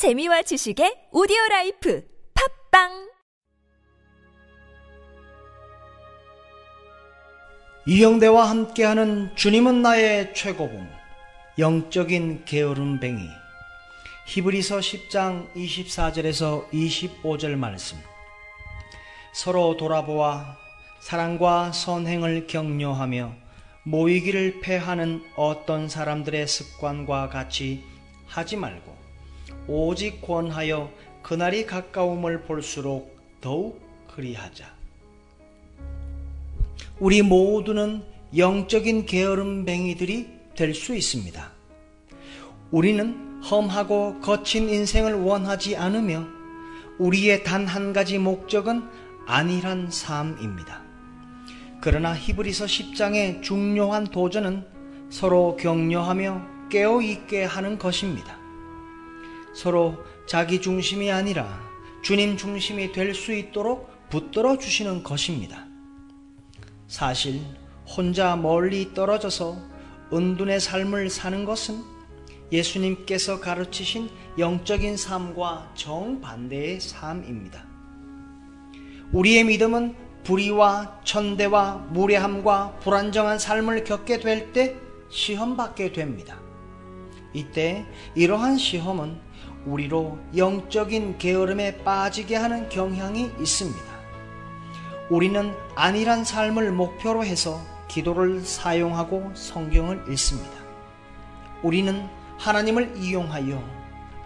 재미와 지식의 오디오 life 팟빵! 이영대와 함께하는 주님은 나의 최고봉 영적인 게으름뱅이. 히브리서 10장 24절에서 25절 말씀. 서로 돌아보아 사랑과 선행을 격려하며 모이기를 폐하는 어떤 사람들의 습관과 같이 하지 말고 오직 권하여 그날이 가까움을 볼수록 더욱 그리하자. 우리 모두는 영적인 게으름뱅이들이 될 수 있습니다. 우리는 험하고 거친 인생을 원하지 않으며 우리의 단 한 가지 목적은 안일한 삶입니다. 그러나 히브리서 10장의 중요한 도전은 서로 격려하며 깨어 있게 하는 것입니다. 서로 자기 중심이 아니라 주님 중심이 될 수 있도록 붙들어 주시는 것입니다. 사실 혼자 멀리 떨어져서 은둔의 삶을 사는 것은 예수님께서 가르치신 영적인 삶과 정반대의 삶입니다. 우리의 믿음은 불의와 천대와 무례함과 불안정한 삶을 겪게 될 때 시험받게 됩니다. 이때 이러한 시험은 우리로 영적인 게으름에 빠지게 하는 경향이 있습니다. 우리는 안일한 삶을 목표로 해서 기도를 사용하고 성경을 읽습니다. 우리는 하나님을 이용하여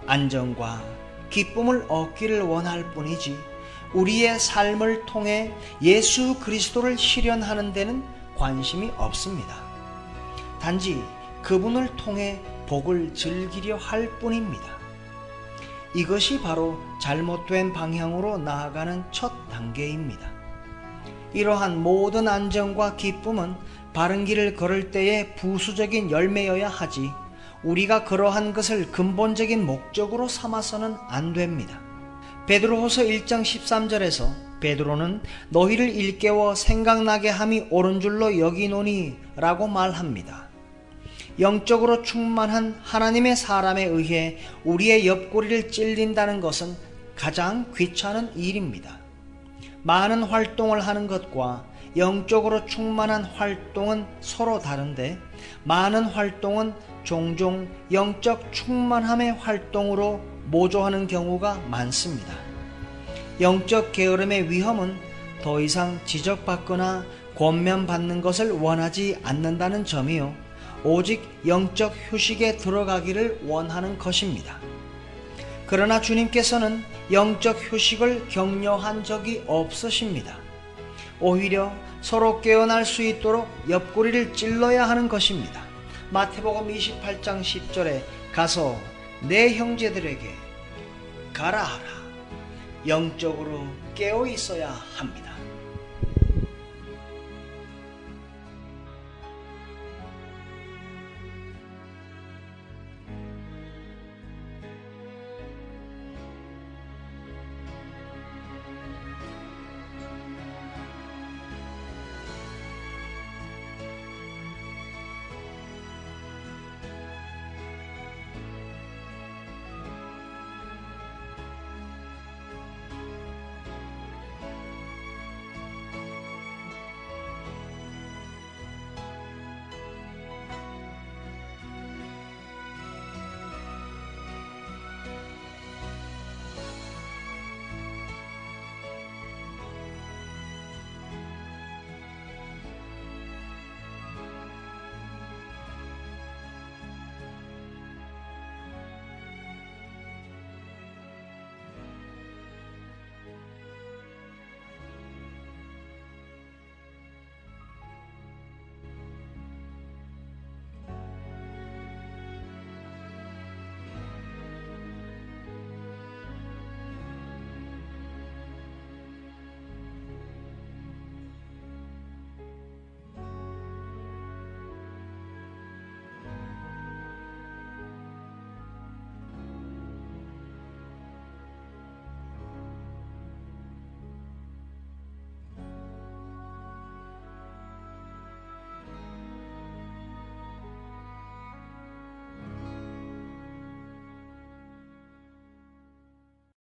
안정과 기쁨을 얻기를 원할 뿐이지 우리의 삶을 통해 예수 그리스도를 실현하는 데는 관심이 없습니다. 단지 그분을 통해 복을 즐기려 할 뿐입니다. 이것이 바로 잘못된 방향으로 나아가는 첫 단계입니다. 이러한 모든 안정과 기쁨은 바른 길을 걸을 때의 부수적인 열매여야 하지 우리가 그러한 것을 근본적인 목적으로 삼아서는 안 됩니다. 베드로후서 1장 13절에서 베드로는 너희를 일깨워 생각나게 함이 옳은 줄로 여기노니 라고 말합니다. 영적으로 충만한 하나님의 사람에 의해 우리의 옆구리를 찔린다는 것은 가장 귀찮은 일입니다. 많은 활동을 하는 것과 영적으로 충만한 활동은 서로 다른데 많은 활동은 종종 영적 충만함의 활동으로 모조하는 경우가 많습니다. 영적 게으름의 위험은 더 이상 지적받거나 권면받는 것을 원하지 않는다는 점이요. 오직 영적 휴식에 들어가기를 원하는 것입니다. 그러나 주님께서는 영적 휴식을 격려한 적이 없으십니다. 오히려 서로 깨어날 수 있도록 옆구리를 찔러야 하는 것입니다. 마태복음 28장 10절에 가서 내 형제들에게 가라 하라. 영적으로 깨어 있어야 합니다.